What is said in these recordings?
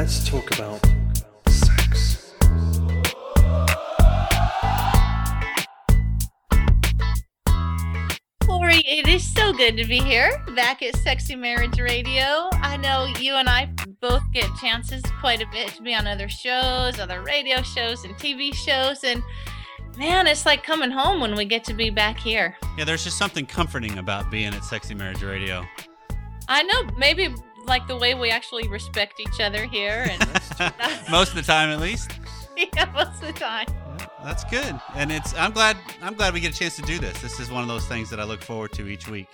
let's talk about sex. Lori, it is so good to be here back at Sexy Marriage Radio. I know you and I both get chances quite a bit to be on other shows, other radio shows, and TV shows. And man, it's like coming home when we get to be back here. Yeah, there's just something comforting about being at Sexy Marriage Radio. I know, maybe like the way we actually respect each other here. And most of the time, at least. yeah, most of the time. That's good, and it's. I'm glad. I'm glad we get a chance to do this. This is one of those things that I look forward to each week.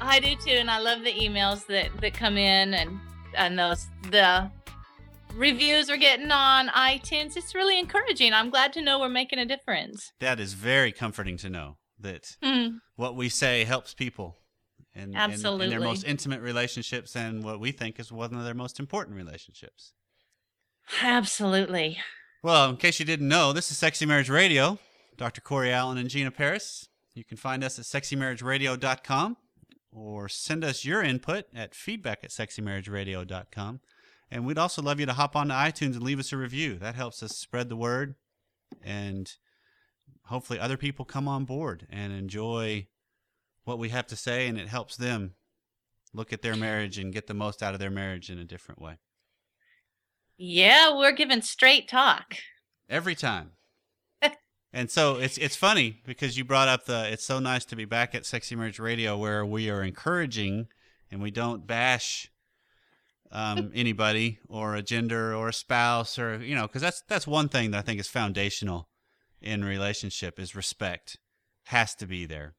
I do too, and I love the emails that that come in and and those the reviews we're getting on iTunes. It's really encouraging. I'm glad to know we're making a difference. That is very comforting to know that Mm, what we say helps people. And, and- and Absolutely. their most intimate relationships and what we think is one of their most important relationships. absolutely. Well, in case you didn't know, this is Sexy Marriage Radio. Dr. Corey Allen and Gina Parris. You can find us at sexymarriageradio.com or send us your input at feedback at sexymarriageradio.com. And we'd also love you to hop onto iTunes and leave us a review. That helps us spread the word and hopefully other people come on board and enjoy what we have to say and it helps them look at their marriage and get the most out of their marriage in a different way. Yeah, we're giving straight talk. every time. and so it's it's funny because you brought up the it's so nice to be back at Sexy Marriage Radio where we are encouraging and we don't bash um, anybody or a gender or a spouse or you know because that's that's one thing that I think is foundational in relationship is respect has to be there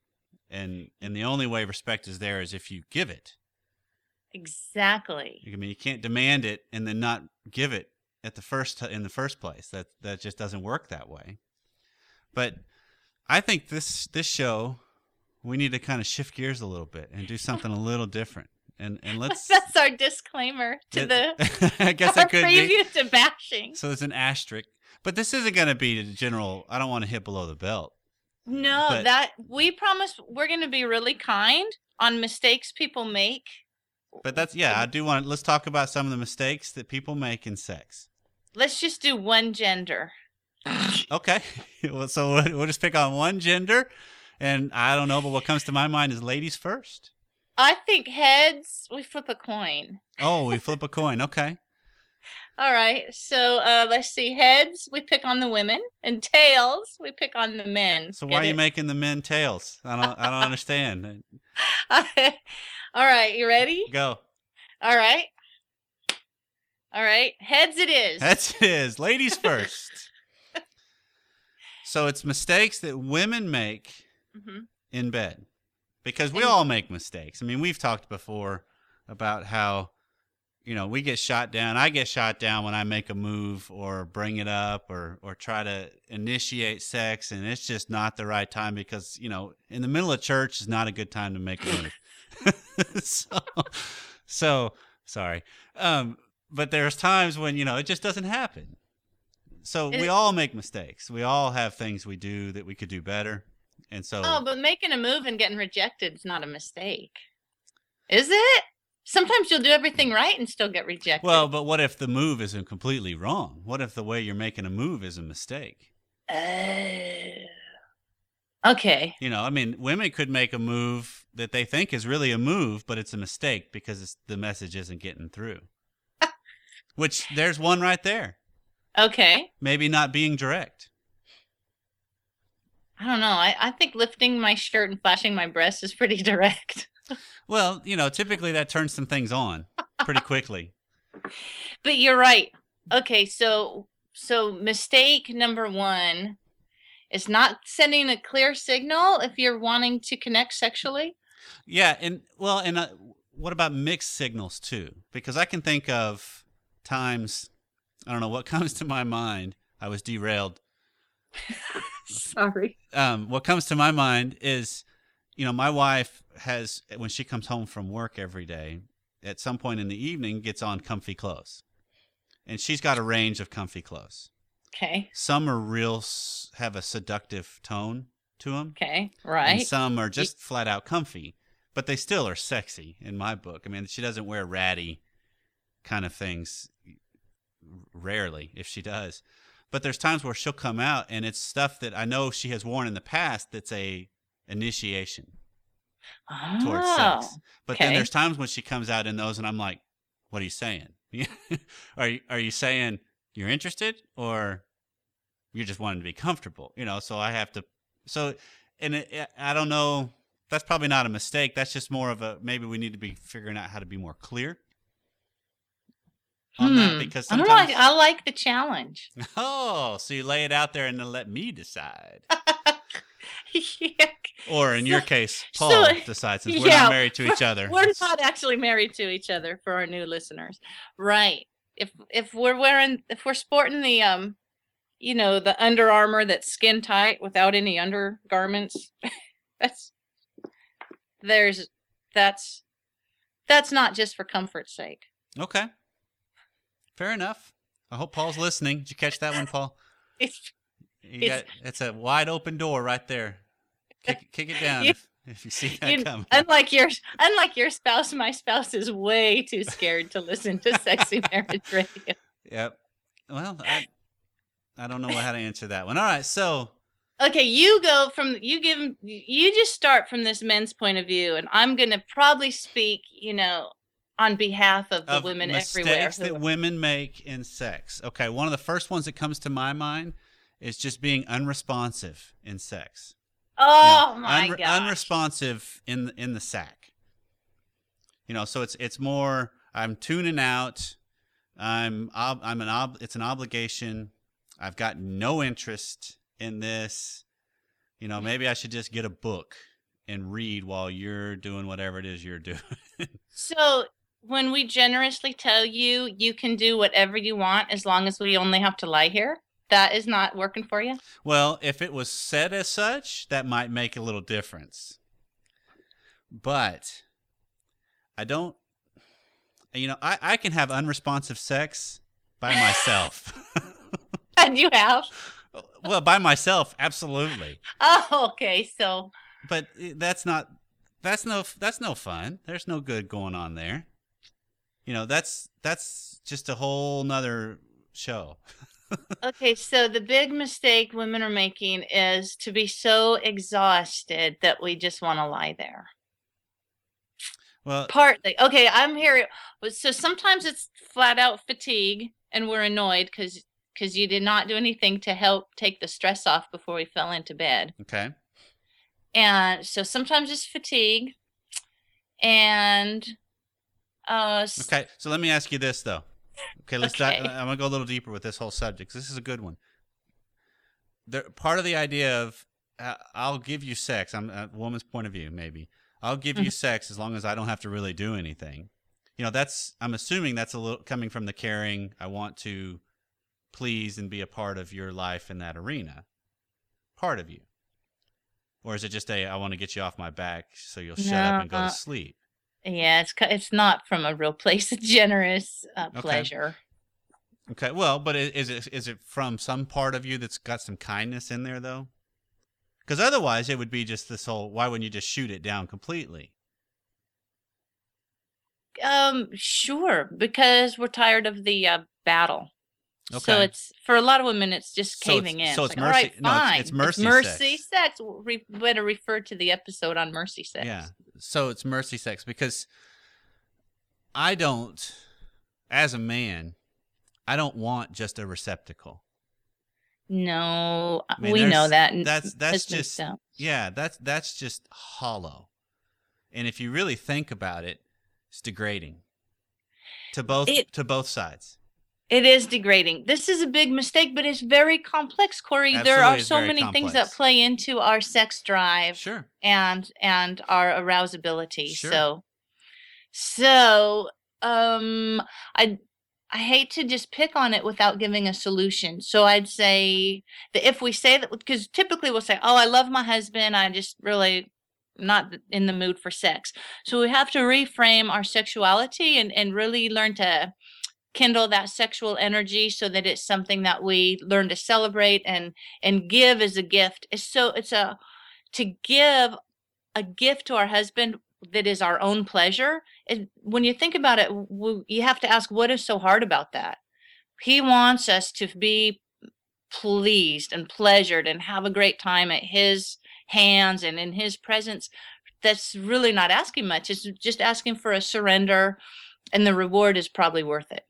and and the only way respect is there is if you give it Exactly. I mean, you can't demand it and then not give it at the first in the first place. That that just doesn't work that way. But I think this this show we need to kind of shift gears a little bit and do something a little different. And and let's. That's our disclaimer to the I guess our could be. preview to bashing. So there's an asterisk, but this isn't going to be the general. I don't want to hit below the belt. No, But- that we promise we're going to be really kind on mistakes people make. But that's yeah. I do want. Let's talk about some of the mistakes that people make in sex. Let's just do one gender. Okay. well, so we'll we'll just pick on one gender, and I don't know, but what comes to my mind is ladies first. I think heads, we flip a coin. Oh, we flip a coin. Okay. All right. So uh, let's see. Heads, we pick on the women, and tails, we pick on the men. So Get why are you making the men tails? I don't. I don't understand. All right. You ready? Go. All right. All right. Heads, it is. That's it is. Ladies first. so it's mistakes that women make Mhm. in bed because we all make mistakes. I mean, we've talked before about how you know we get shot down. I get shot down when I make a move or bring it up or or try to initiate sex, and it's just not the right time because you know in the middle of church is not a good time to make a move. so, so sorry, um, but there's times when you know it just doesn't happen. So we It- all make mistakes. We all have things we do that we could do better, and so Oh, but making a move and getting rejected is not a mistake. Is it? Sometimes you'll do everything right and still get rejected. Well, but what if the move isn't completely wrong? What if the way you're making a move is a mistake? Oh. Okay. You know, I mean, women could make a move that they think is really a move, but it's a mistake because it's, the message isn't getting through. Which there's one right there. Okay. Maybe not being direct. I don't know. I, I think lifting my shirt and flashing my breast is pretty direct. Well, you know, typically that turns some things on pretty quickly. But you're right. Okay, so so mistake number 1 is not sending a clear signal if you're wanting to connect sexually. Yeah, and well, and uh, what about mixed signals too? Because I can think of times, I don't know what comes to my mind. I was derailed. Sorry. Um, what comes to my mind is, you know, my wife has when she comes home from work every day, at some point in the evening, gets on comfy clothes, and she's got a range of comfy clothes. Okay. Some are real, have a seductive tone to them. Okay. Right. and some are just flat out comfy, but they still are sexy in my book. I mean, she doesn't wear ratty kind of things rarely if she does. But there's times where she'll come out and it's stuff that I know she has worn in the past that's a initiation towards Oh, sex. But then there's times when she comes out in those and I'm like, what are you saying? are you are you saying you're interested or you're just wanting to be comfortable? You know, so I have to so and it, I don't know that's probably not a mistake. That's just more of a maybe we need to be figuring out how to be more clear on that Hmm. because I like. I like the challenge. Oh, so you lay it out there and then let me decide. Yeah. Or in your So- case, so- Paul decides since we're yeah, not married to each other. We're not actually married to each other for our new listeners, right? If if we're wearing if we're sporting the um, you know, the Under Armour that's skin tight without any undergarments, that's there's that's that's not just for comfort's sake. Okay. Fair enough. I hope Paul's listening. Did you catch that one, Paul? It's You It's- got, it's a wide open door right there. Kick, kick it down You- if, if you see that you- coming. unlike your unlike your spouse, my spouse is way too scared to listen to sexy marriage radio. Yep. Well, I, I don't know how to answer that one. All right. So, Okay, you go from you give you just start from this men's point of view, and I'm gonna probably speak, you know, on behalf of the of women mistakes everywhere. who that women make in sex. Okay. One of the first ones that comes to my mind is just being unresponsive in sex. You know, oh my unre- god! unresponsive in in the sack. You know, so it's it's more I'm tuning out. I'm ob- I'm an ob- it's an obligation. I've got no interest in this. You know, maybe I should just get a book and read while you're doing whatever it is you're doing. so when we generously tell you you can do whatever you want as long as we only have to lie here, that is not working for you. well, if it was said as such, that might make a little difference. But I don't you know, I, I can have unresponsive sex by myself. And you have. well, by myself, absolutely. Oh, okay. So But that's not that's no that's no fun. There's no good going on there. You know, that's that's just a whole nother show. okay, so the big mistake women are making is to be so exhausted that we just want to lie there. Well, partly okay i'm here so sometimes it's flat out fatigue and we're annoyed because because you did not do anything to help take the stress off before we fell into bed okay. and so sometimes it's fatigue and uh Okay. So let me ask you this though. Okay, let's Okay. I'm going to go a little deeper with this whole subject. 'cause This is a good one. There, part of the idea of uh, I'll give you sex. I'm a woman's point of view, maybe. I'll give you mm-hmm. sex as long as I don't have to really do anything. You know, that's I'm assuming that's a little coming from the caring. I want to please and be a part of your life in that arena. Part of you. Or is it just a I want to get you off my back so you'll shut up and go No. to uh, sleep? Yeah it's it's not from a real place of generous uh, Okay. pleasure Okay, well, but is it is it from some part of you that's got some kindness in there though? Because otherwise, it would be just this whole. Why wouldn't you just shoot it down completely? um sure because we're tired of the uh, battle So it's for a lot of women, it's just So it's- caving in. so It's it's like, all right, mercy- no, it's- it's mercy mercy sex. sex. We'll better refer to the episode on mercy sex. Yeah. So it's mercy sex because I don't, as a man, I don't want just a receptacle. No, uh, I mean, we know that. that's- that's just-. Yeah, that's that's just hollow. And if you really think about it, it's degrading to both It- to both sides. It is degrading. This is a big mistake, but it's very complex, Corey. there are so many things that play into our sex drive Sure. and and our arousability. Sure. So, so um, I I hate to just pick on it without giving a solution. So I'd say that if we say that, because typically we'll say, "Oh, I love my husband. I just really not in the mood for sex." So we have to reframe our sexuality and and really learn to kindle that sexual energy so that it's something that we learn to celebrate and and give as a gift. It's so it's a to give a gift to our husband that is our own pleasure. And when you think about it, w- you have to ask what is so hard about that. He wants us to be pleased and pleasured and have a great time at his hands and in his presence. That's really not asking much. It's just asking for a surrender, and the reward is probably worth it.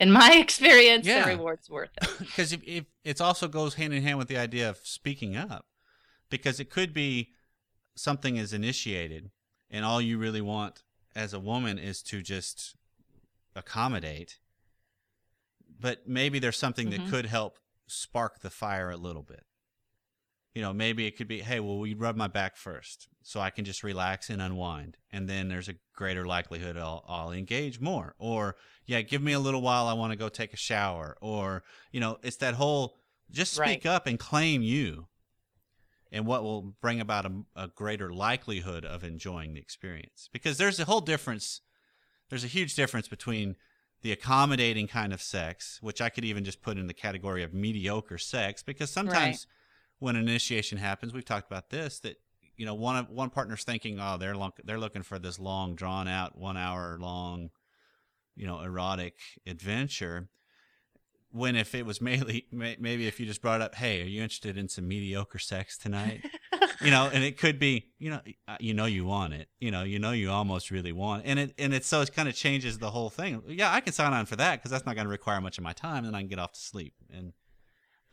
In my experience, Yeah. the reward's worth it. because if, if it also goes hand in hand with the idea of speaking up because it could be something is initiated and all you really want as a woman is to just accommodate but maybe there's something Mhm. that could help spark the fire a little bit you know maybe it could be hey well we rub my back first so i can just relax and unwind. And then there's a greater likelihood i'll, I'll engage more. Or yeah give me a little while. I want to go take a shower. Or you know it's that whole just speak Right. up and claim you. And what will bring about a, a greater likelihood of enjoying the experience. Because there's a whole difference there's a huge difference between the accommodating kind of sex which i could even just put in the category of mediocre sex because sometimes when an initiation happens we've talked about this that you know one of one partner's thinking oh they're long, they're looking for this long drawn out 1 hour long you know erotic adventure when if it was mainly maybe if you just brought up hey are you interested in some mediocre sex tonight you know and it could be you know uh, you know you want it you know you know you almost really want it. and it and it so it kind of changes the whole thing yeah i can sign on for that because that's not going to require much of my time and i can get off to sleep and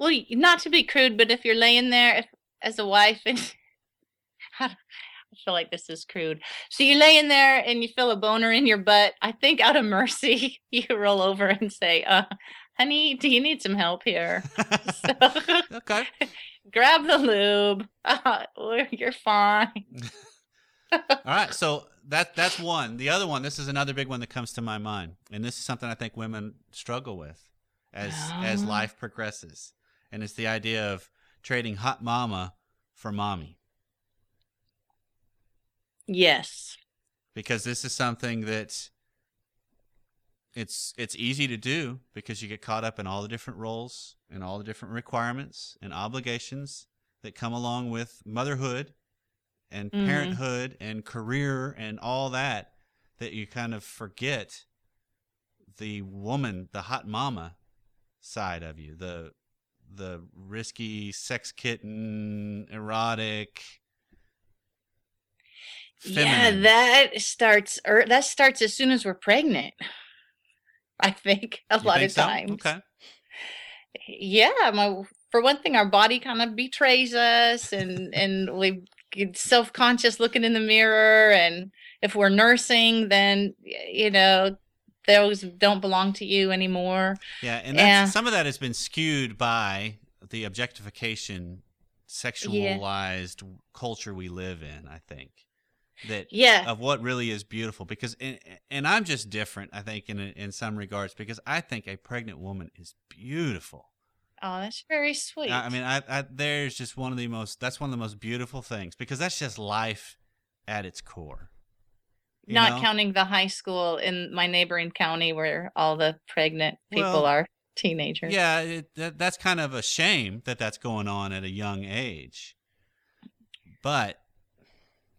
Well, not to be crude, but if you're laying there if, as a wife and I feel like this is crude. So you lay in there and you feel a boner in your butt. I think out of mercy, you roll over and say, uh, honey, do you need some help here? So okay grab the lube. Uh, you're fine. all right so that that's one the other one this is another big one that comes to my mind and this is something i think women struggle with as as life progresses and it's the idea of trading hot mama for mommy Yes. because this is something that it's it's easy to do because you get caught up in all the different roles and all the different requirements and obligations that come along with motherhood and Mhm. parenthood and career and all that that you kind of forget the woman the hot mama side of you the the risky sex kitten erotic Yeah, that starts er, that starts as soon as we're pregnant. I think a You lot think of so? times. okay Yeah, my for one thing, our body kind of betrays us, and and we get self-conscious looking in the mirror, and if we're nursing, then you know those don't belong to you anymore. Yeah, and that's, Yeah. some of that has been skewed by the objectification, sexualized culture we live in. I think that Yeah, of what really is beautiful, because and, and I'm just different. I think in in some regards because I think a pregnant woman is beautiful. oh, that's very sweet. I I mean, I, I there's just one of the most that's one of the most beautiful things because that's just life at its core. You not know? counting the high school in my neighboring county where all the pregnant people Well, are teenagers. Yeah, it, that, that's kind of a shame that that's going on at a young age. But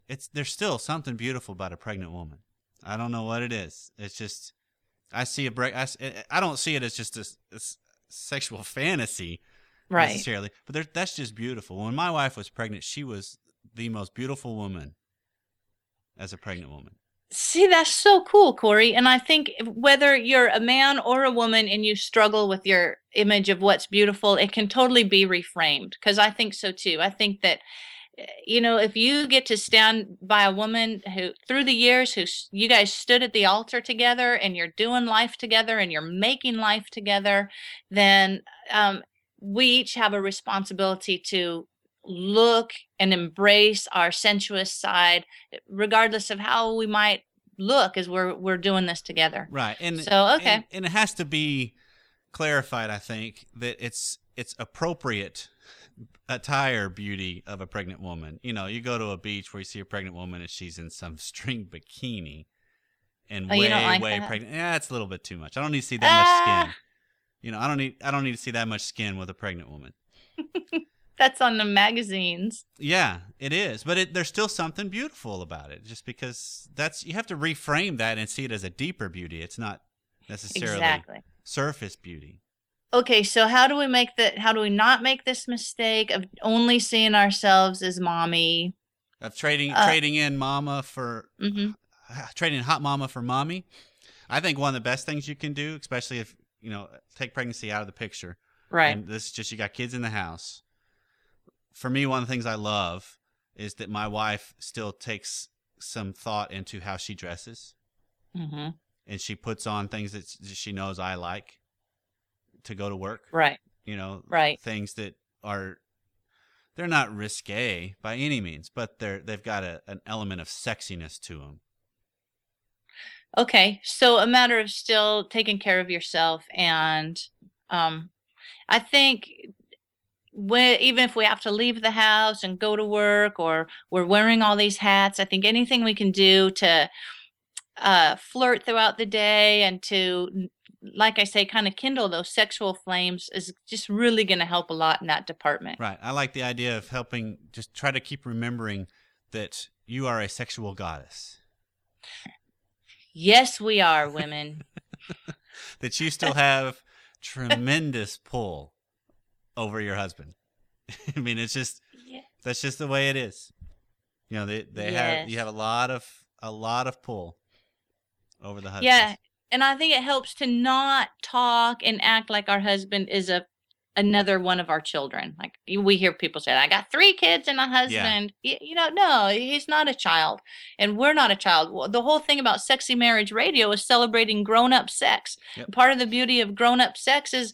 it's there's still something beautiful about a pregnant woman. I don't know what it is. It's just I see a break. I eh, don't see it as just a sexual fantasy right. necessarily, but there, that's just beautiful. When my wife was pregnant, she was the most beautiful woman as a pregnant woman. See, that's so cool, Corey. And I think whether you're a man or a woman and you struggle with your image of what's beautiful, it can totally be reframed. Because I think so too. I think that, eh, you know, if you get to stand by a woman who, through the years, who you guys stood at the altar together and you're doing life together and you're making life together, then um, we each have a responsibility to look and embrace our sensuous side regardless of how we might look as we're we're doing this together. Right. And So, okay. and, and it has to be clarified, I think, that it's it's appropriate attire beauty of a pregnant woman. You know, you go to a beach where you see a pregnant woman and she's in some string bikini and Oh, way like way that? pregnant. Yeah, it's a little bit too much. I don't need to see that much Ah. skin. You know, I don't need I don't need to see that much skin with a pregnant woman. That's on the magazines. Yeah, it is, but it, there's still something beautiful about it. Just because that's you have to reframe that and see it as a deeper beauty. It's not necessarily Exactly. surface beauty. okay, so how do we make that? How do we not make this mistake of only seeing ourselves as mommy? Of trading Uh, trading in mama for hmm trading hot mama for mommy. I think one of the best things you can do, especially if you know take pregnancy out of the picture, Right. and this is just you got kids in the house. For me, one of the things I love is that my wife still takes some thought into how she dresses, hmm and she puts on things that she knows I like to go to work. Right. You know, Right. things that are they're not risque by any means, but they're they've got a, an element of sexiness to them. Okay. So a matter of still taking care of yourself and um I think when, even if we have to leave the house and go to work or we're wearing all these hats, I think anything we can do to uh, flirt throughout the day and to, like I say, kind of kindle those sexual flames is just really going to help a lot in that department. Right. I like the idea of helping just try to keep remembering that you are a sexual goddess. Yes, we are women. That you still have tremendous pull over your husband. I mean, it's just yeah. that's just the way it is. You know, they they have you have a lot of a lot of pull over the husband. Yeah, and I think it helps to not talk and act like our husband is a another one of our children. Like we hear people say, "I got three kids and a husband." Y- You know, no, he's not a child, and we're not a child. The whole thing about sexy marriage radio is celebrating grown-up sex. Yep. Part of the beauty of grown-up sex is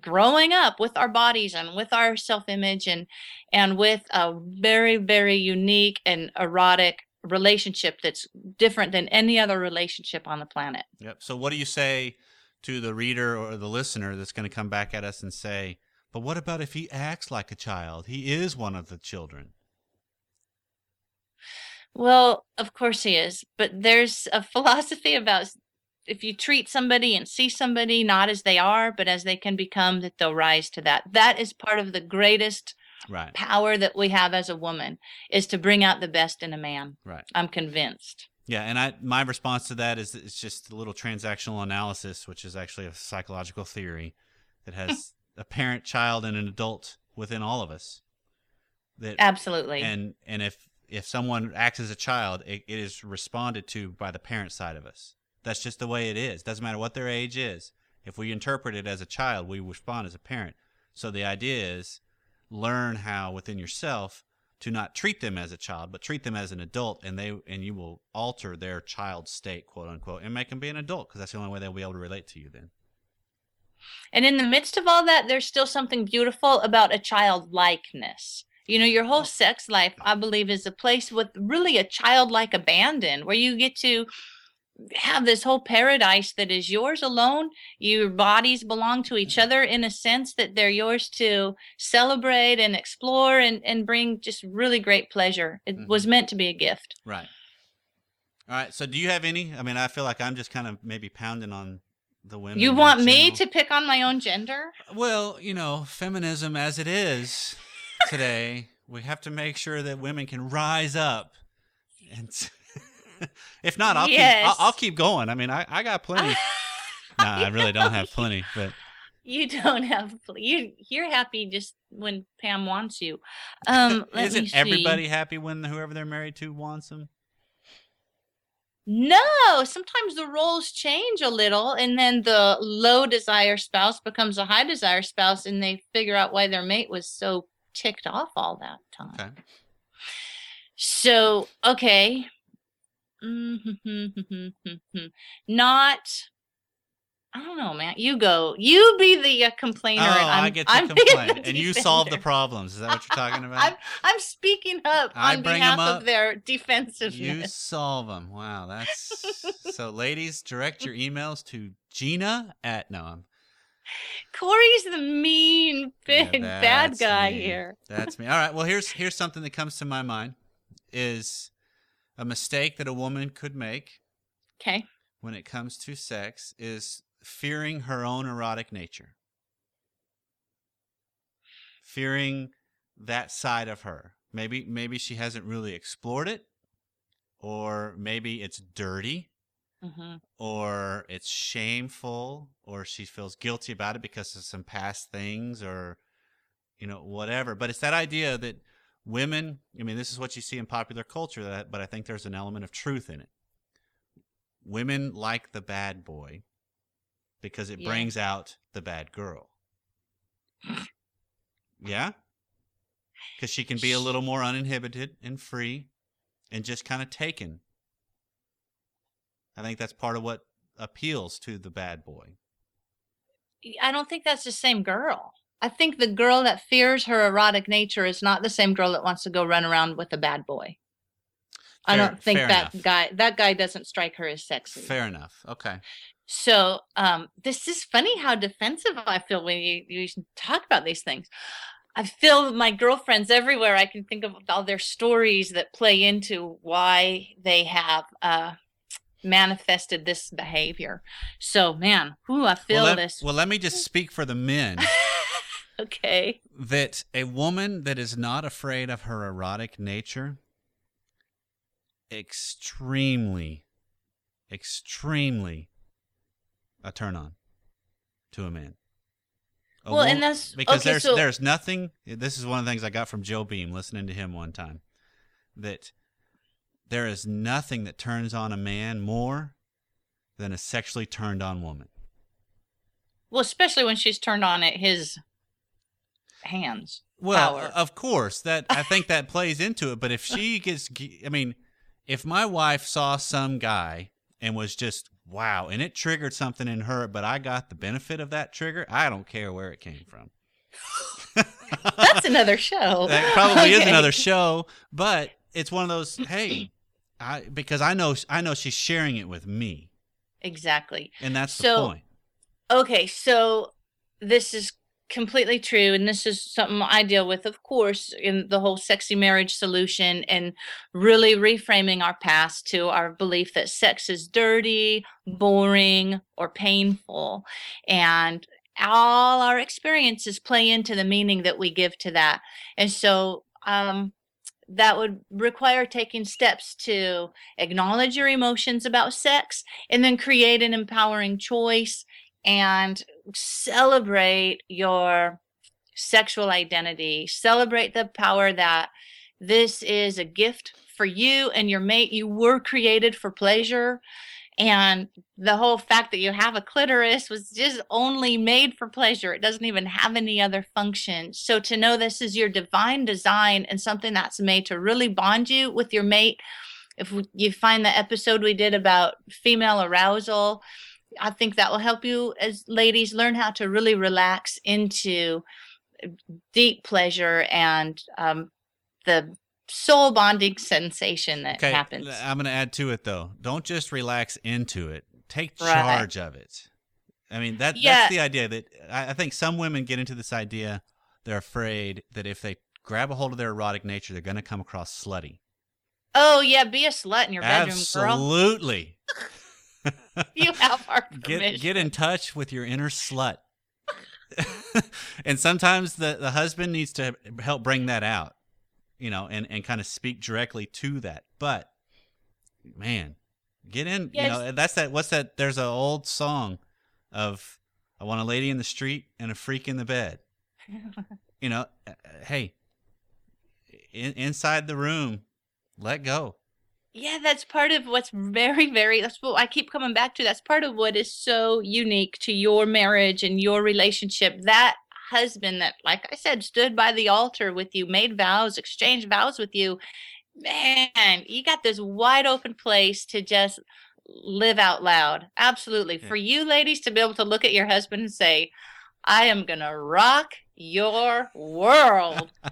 growing up with our bodies and with our self-image and and with a very very unique and erotic relationship that's different than any other relationship on the planet. Yep. So what do you say to the reader or the listener that's going to come back at us and say, "But what about if he acts like a child? He is one of the children." Well, of course he is, but there's a philosophy about if you treat somebody and see somebody not as they are, but as they can become, that they'll rise to that. That is part of the greatest Right. power that we have as a woman is to bring out the best in a man. Right. I'm convinced. Yeah, and I my response to that is it's just a little transactional analysis, which is actually a psychological theory that has a parent, child, and an adult within all of us. That Absolutely. and and if if someone acts as a child, it, it is responded to by the parent side of us. That's just the way it is. Doesn't matter what their age is. If we interpret it as a child, we respond as a parent. So the idea is learn how within yourself to not treat them as a child, but treat them as an adult, and they and you will alter their child state, quote unquote, and make them be an adult because that's the only way they'll be able to relate to you. Then, And in the midst of all that, there's still something beautiful about a childlikeness. You know, your whole sex life, I believe, is a place with really a childlike abandon where you get to have this whole paradise that is yours alone. Your bodies belong to each mm-hmm. other in a sense that they're yours to celebrate and explore and, and bring just really great pleasure. It was mm-hmm. meant to be a gift. right? All right. So, do you have any? I mean, I feel like I'm just kind of maybe pounding on the women. You want me to pick on my own gender? Well, you know, feminism as it is today, we have to make sure that women can rise up. And if not, I'll keep I'll, I'll keep going. I mean, I, I got plenty. no, I really don't have plenty, but You don't have pl- you. You're happy just when Pam wants you. Um, let isn't see. everybody happy when whoever they're married to wants them? No, sometimes the roles change a little, and then the low desire spouse becomes a high desire spouse, and they figure out why their mate was so ticked off all that time. Okay. So, okay. Mm-hmm. Not. I don't know, man. You go. You be the uh, complainer. Oh, and I'm, I get to I'm complain, and you solve the problems. Is that what you're talking about? I'm I'm speaking up I on behalf up, of their You defensiveness. solve them. Wow, that's so. Ladies, direct your emails to Gina at no. I'm Corey's the mean Yeah, big bad guy me. here. That's me. All right. Well, here's here's something that comes to my mind is a mistake that a woman could make Okay. when it comes to sex is fearing her own erotic nature. Fearing that side of her. Maybe maybe she hasn't really explored it or maybe it's dirty hmm or it's shameful or she feels guilty about it because of some past things or you know whatever but it's that idea that women i mean this is what you see in popular culture that but i think there's an element of truth in it women like the bad boy because it Yeah. brings out the bad girl yeah because she can be a little more uninhibited and free and just kind of taken I think that's part of what appeals to the bad boy. I don't think that's the same girl. I think the girl that fears her erotic nature is not the same girl that wants to go run around with a bad boy. I don't think that enough. guy that guy doesn't strike her as sexy. Fair enough. Okay. So um, this is funny how defensive I feel when you, you talk about these things. I feel my girlfriends everywhere. I can think of all their stories that play into why they have uh, manifested this behavior. So man, whoo, I feel well, let, this. well, let me just speak for the men okay. that a woman that is not afraid of her erotic nature extremely extremely a turn on to a man. A Well, wo- and that's because okay. there's so there's nothing this is one of the things I got from Joe Beam listening to him one time that there is nothing that turns on a man more than a sexually turned on woman. well, especially when she's turned on at his hands. Well, Power. of course, that I think that plays into it. But if she gets, I mean, if my wife saw some guy and was just wow, and it triggered something in her, but I got the benefit of that trigger, I don't care where it came from. That's another show. that probably is another show, but it's one of those. Hey, I because I know I know she's sharing it with me, Exactly. and that's So- the point. Okay, so this is completely true, and this is something I deal with, of course, in the whole sexy marriage solution and really reframing our past to our belief that sex is dirty, boring, or painful. And all our experiences play into the meaning that we give to that. And so, um, that would require taking steps to acknowledge your emotions about sex and then create an empowering choice and celebrate your sexual identity. Celebrate the power that this is a gift for you and your mate. You were created for pleasure. And the whole fact that you have a clitoris was just only made for pleasure. It doesn't even have any other function. So to know this is your divine design and something that's made to really bond you with your mate. If you find the episode we did about female arousal, I think that will help you as ladies learn how to really relax into uh, deep pleasure and um, the soul bonding sensation that Okay, happens. I'm going to add to it though. Don't just relax into it. Take Right. charge of it. I mean that Yeah. that's the idea that I, I think some women get into this idea. They're afraid that if they grab a hold of their erotic nature, they're going to come across slutty. Oh yeah, be a slut in your bedroom, girl. Absolutely. You have our Get permission. get in touch with your inner slut. and sometimes the, the husband needs to help bring that out, you know, and, and kind of speak directly to that. But man, get in, you know, that's that what's that there's an old song of I want a lady in the street and a freak in the bed. You know, uh, hey, in, inside the room, let go. Yeah, that's part of what's very, very, that's what I keep coming back to. That's part of what is so unique to your marriage and your relationship. That husband that, like I said, stood by the altar with you, made vows, exchanged vows with you. Man, you got this wide open place to just live out loud. Absolutely. Yeah. For you ladies to be able to look at your husband and say, I am going to rock your world.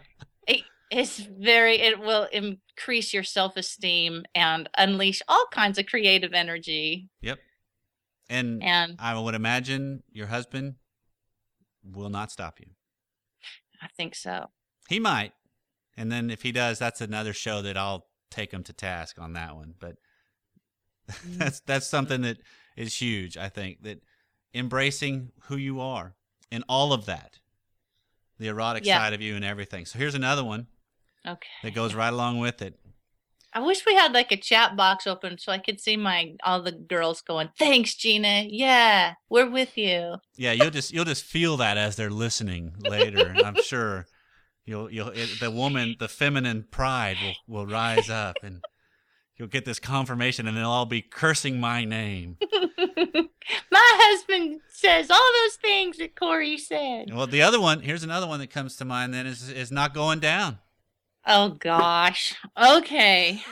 It- it's very it will increase your self-esteem and unleash all kinds of creative energy Yep. And and I would imagine your husband will not stop you. i think so He might. And then if he does, that's another show that I'll take him to task on that one. But mm. that's that's something that is huge, I think, that embracing who you are and all of that. The erotic Yeah. side of you and everything. So here's another one okay that goes right along with it. I wish we had like a chat box open so I could see my all the girls going, "Thanks, Gina. Yeah, we're with you." Yeah, you'll just you'll just feel that as they're listening later. I'm sure you'll you'll it, the woman the feminine pride will will rise up and you'll get this confirmation and they'll all be cursing my name. my husband says all those things that Corey said. Well, the other one here's another one that comes to mind. Then is is not going down. Oh gosh. Okay.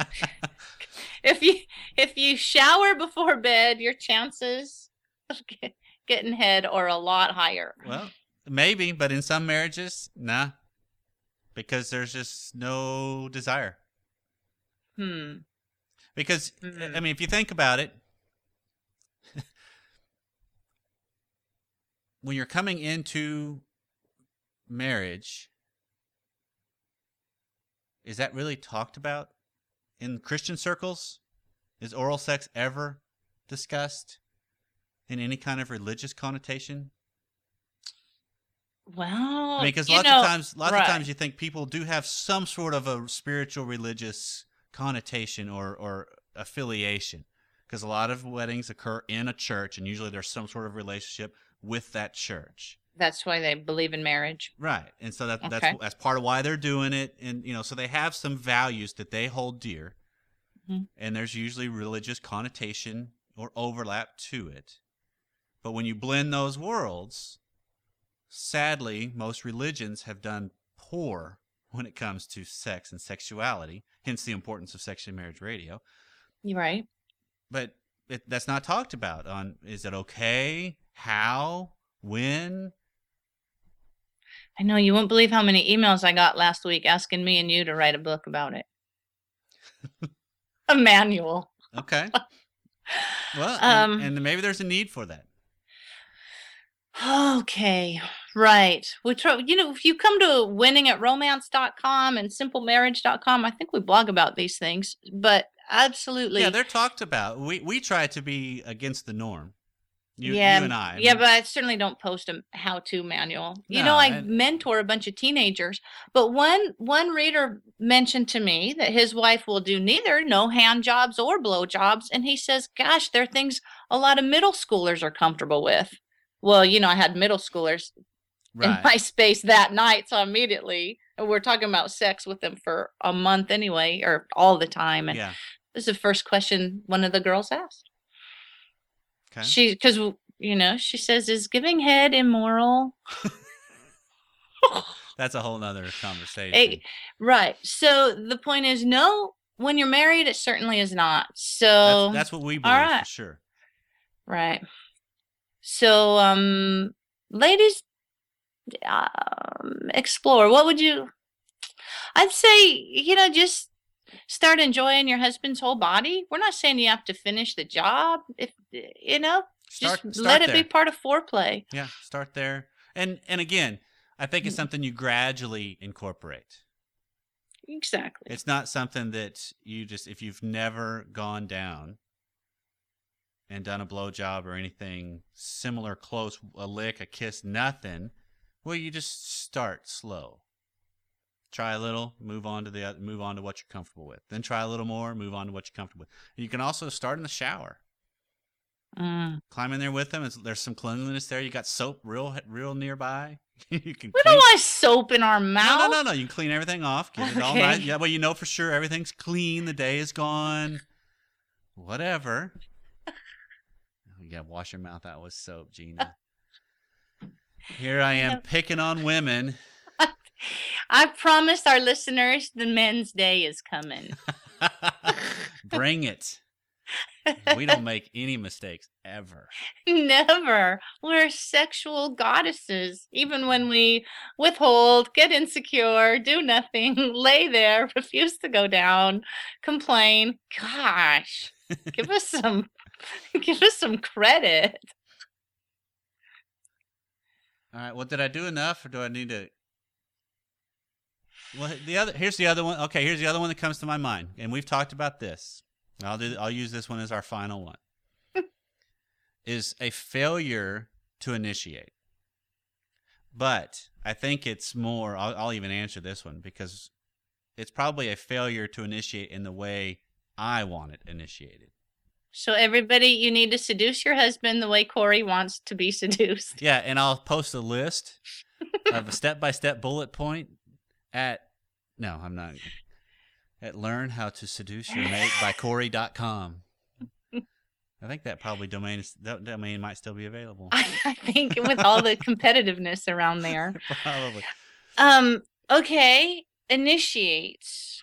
if you if you shower before bed, your chances of get, getting head are a lot higher. Well, maybe, but in some marriages, nah, because there's just no desire. Hmm. Because I Mhm. mean, if you think about it, when you're coming into marriage, is that really talked about in Christian circles? Is oral sex ever discussed in any kind of religious connotation? Well, I mean, because lots know, of times, lots right. of times, you think people do have some sort of a spiritual, religious connotation or or affiliation. Because a lot of weddings occur in a church, and usually there's some sort of relationship with that church, that's why they believe in marriage. right? And so that Okay. that's that's part of why they're doing it, and you know, so they have some values that they hold dear, Mhm. and there's usually religious connotation or overlap to it. But when you blend those worlds, sadly, most religions have done poor when it comes to sex and sexuality, hence the importance of Sexy Marriage Radio. You right? But it, that's not talked about on is it okay? How? When? I know you won't believe how many emails I got last week asking me and you to write a book about it. a manual. Okay. Well, and, Um, and maybe there's a need for that. Okay, right. We try, you know, if you come to winningatromance.com and simplemarriage.com, I think we blog about these things, but absolutely. Yeah, they're talked about. We we try to be against the norm. You, yeah, you and I. Yeah, but I certainly don't post a how-to manual. You No, know, I and- mentor a bunch of teenagers, but one one reader mentioned to me that his wife will do neither no hand jobs or blow jobs, and he says, "Gosh, there are things a lot of middle schoolers are comfortable with." Well, you know, I had middle schoolers in my space that night, so immediately and we're talking about sex with them for a month anyway, or all the time, and yeah. this is the first question one of the girls asked. Okay. She, because you know, she says, "Is giving head immoral?" That's a whole nother conversation. Hey, right. So the point is, no. When you're married, it certainly is not. So that's, that's what we believe right. for sure. right. So, um, ladies, um, explore. What would you? I'd say, you know, just start enjoying your husband's whole body. We're not saying you have to finish the job. If you know, Start, just start let it be part of foreplay. Yeah, start there. And and again, I think Mm. it's something you gradually incorporate. Exactly. It's not something that you just if you've never gone down and done a blowjob or anything similar, close, a lick, a kiss, nothing. Well, you just start slow. Try a little, move on to the move on to what you're comfortable with. Then try a little more, move on to what you're comfortable with. You can also start in the shower. Mm. Climb in there with them. There's some cleanliness there. You got soap real real nearby. you can We clean- don't want soap in our mouth. no, no, no, no. You can clean everything off. Get it all nice. Yeah, well, you know for sure everything's clean. The day is gone. Whatever. You gotta wash your mouth out with soap, Gina. Here I am picking on women. I promised our listeners the men's day is coming. Bring it. We don't make any mistakes ever. Never. We're sexual goddesses. Even when we withhold, get insecure, do nothing, lay there, refuse to go down, complain. Gosh, give us some give us some credit. All right. Well, did I do enough, or do I need to? Well, the other here's the other one. Okay, here's the other one that comes to my mind, and we've talked about this. I'll do. I'll use this one as our final one. is a failure to initiate. But I think it's more. I'll, I'll even answer this one because it's probably a failure to initiate in the way I want it initiated. So everybody, you need to seduce your husband the way Corey wants to be seduced. Yeah, and I'll post a list of a step by step bullet point at no, I'm not at learn how to seduce your mate by Corey.com. I think that probably domain is that domain might still be available. I, I think with all the competitiveness around there. probably. Um, okay, initiates.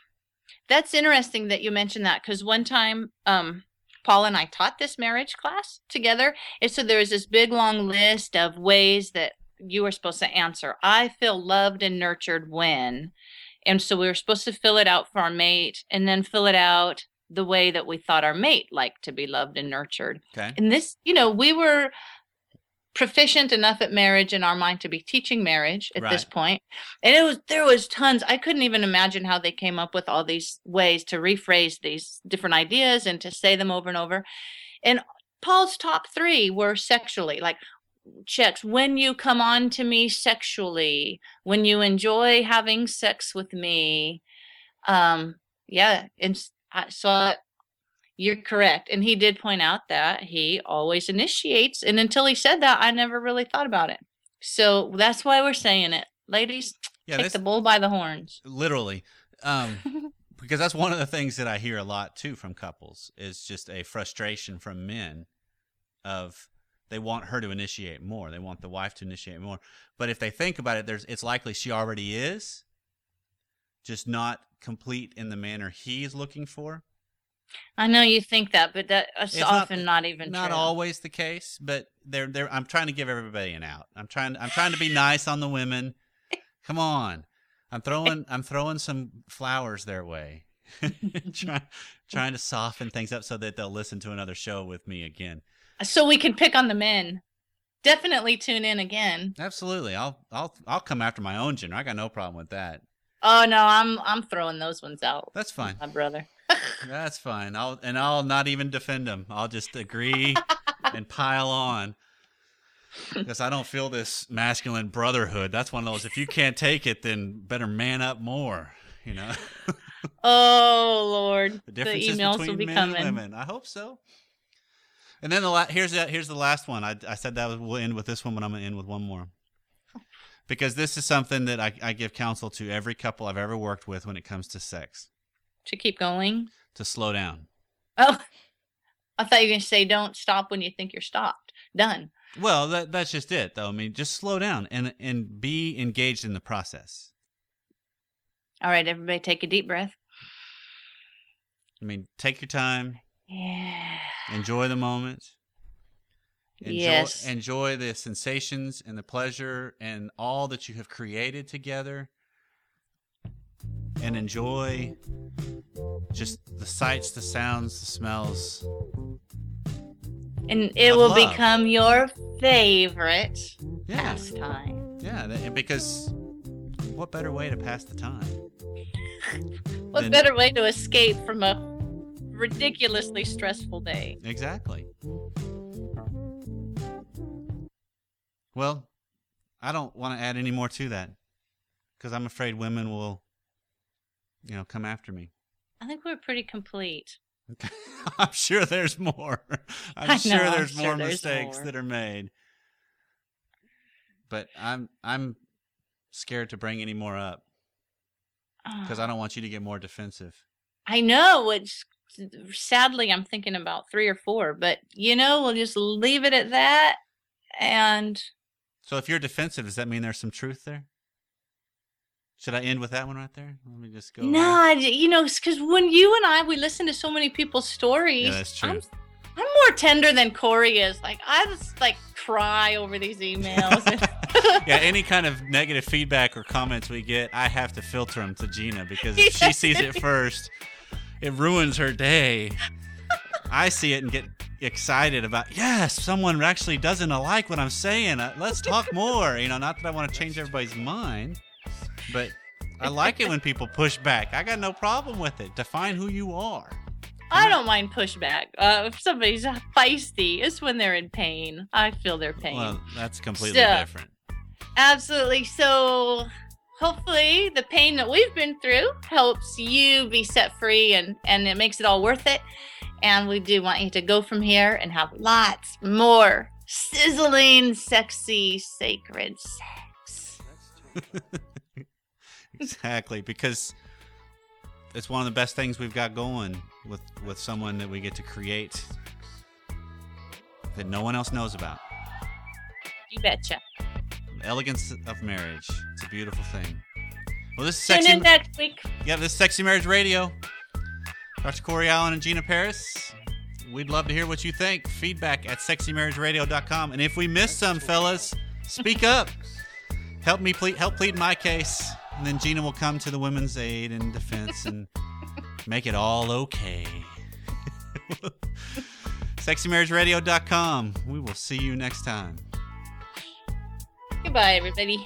That's interesting that you mentioned that because one time, um, Paul and I taught this marriage class together. And so there was this big long list of ways that you were supposed to answer. I feel loved and nurtured when. And so we were supposed to fill it out for our mate and then fill it out the way that we thought our mate liked to be loved and nurtured. Okay. And this, you know, we were proficient enough at marriage in our mind to be teaching marriage at this Right. point. And it was there was tons. I couldn't even imagine how they came up with all these ways to rephrase these different ideas and to say them over and over. And Paul's top 3 were sexually, like checks when you come on to me sexually, when you enjoy having sex with me. Um yeah, and I saw you're correct. And he did point out that he always initiates. And until he said that, I never really thought about it. So that's why we're saying it. Ladies, Yeah, take this the bull by the horns. literally. Um because that's one of the things that I hear a lot too from couples is just a frustration from men of they want her to initiate more. They want the wife to initiate more. But if they think about it, there's it's likely she already is, just not complete in the manner he's looking for. I know you think that, but that's It's not- often not, even true. not true. always the case, but they're they're I'm trying to give everybody an out. I'm trying I'm trying to be nice on the women. Come on. I'm throwing I'm throwing some flowers their way. trying trying to soften things up so that they'll listen to another show with me again. So we can pick on the men. Definitely tune in again. Absolutely. I'll I'll I'll come after my own gender. I got no problem with that. Oh no, I'm I'm throwing those ones out, That's fine. my brother. That's fine. I'll and I'll not even defend them. I'll just agree and pile on. Because I don't feel this masculine brotherhood. That's one of those. If you can't take it, then better man up more. You know, Oh Lord, the the, emails between will be men coming. and women. I hope so. And then the la- here's the here's the last one. I, I said that we'll end with this one, but I'm gonna end with one more. Because this is something that I, I give counsel to every couple I've ever worked with when it comes to sex. To keep going. To slow down. Oh, I thought you were gonna say don't stop when you think you're stopped. Done. Well, that that's just it, though. I mean, just slow down and and be engaged in the process. All right, everybody, take a deep breath. I mean, take your time, Yeah. Enjoy the moment. Enjoy, Yes. enjoy the sensations and the pleasure and all that you have created together. And enjoy just the sights, the sounds, the smells. And it will love. become your favorite Yeah. pastime. Yeah, because what better way to pass the time? What Then- better way to escape from a ridiculously stressful day? Exactly. Well, I don't want to add any more to that because I'm afraid women will, you know, come after me. I think we're pretty complete. I'm sure there's more. I'm I sure know, I'm there's sure more there's mistakes more. that are made. But I'm I'm scared to bring any more up because ah. I don't want you to get more defensive. I know it's sadly I'm thinking about three or four, but you know, we'll just leave it at that. And So if you're defensive, does that mean there's some truth there? Should I end with that one right there? Let me just go. no, j- you know, because when you and I we listen to so many people's stories, Yeah, that's true. I'm, I'm more tender than Corey is. Like I just like cry over these emails. yeah, any kind of negative feedback or comments we get, I have to filter them to Gina because if she sees it first, it ruins her day. I see it and get excited about, yes, someone actually doesn't like what I'm saying. Uh, Let's talk more. You know, not that I want to change everybody's mind, but I like it when people push back. I got no problem with it. Define who you are. I don't mind pushback. Uh, if somebody's feisty, it's when they're in pain. I feel their pain. Well, that's completely So- different. Absolutely. So hopefully the pain that we've been through helps you be set free and and it makes it all worth it. And we do want you to go from here and have lots more sizzling, sexy, sacred sex. exactly, because it's one of the best things we've got going with with someone that we get to create that no one else knows about. You betcha. Elegance of marriage. It's a beautiful thing. Well, this is Tune sexy. in next week. Yeah, this is Sexy Marriage Radio. Dr. Corey Allen and Gina Parris. We'd love to hear what you think. Feedback at sexymarriageradio.com. And if we miss some, fellas, speak up. Help me plead, help plead my case. And then Gina will come to the women's aid and defense and make it all okay. sexymarriageradio.com. We will see you next time. Goodbye, everybody.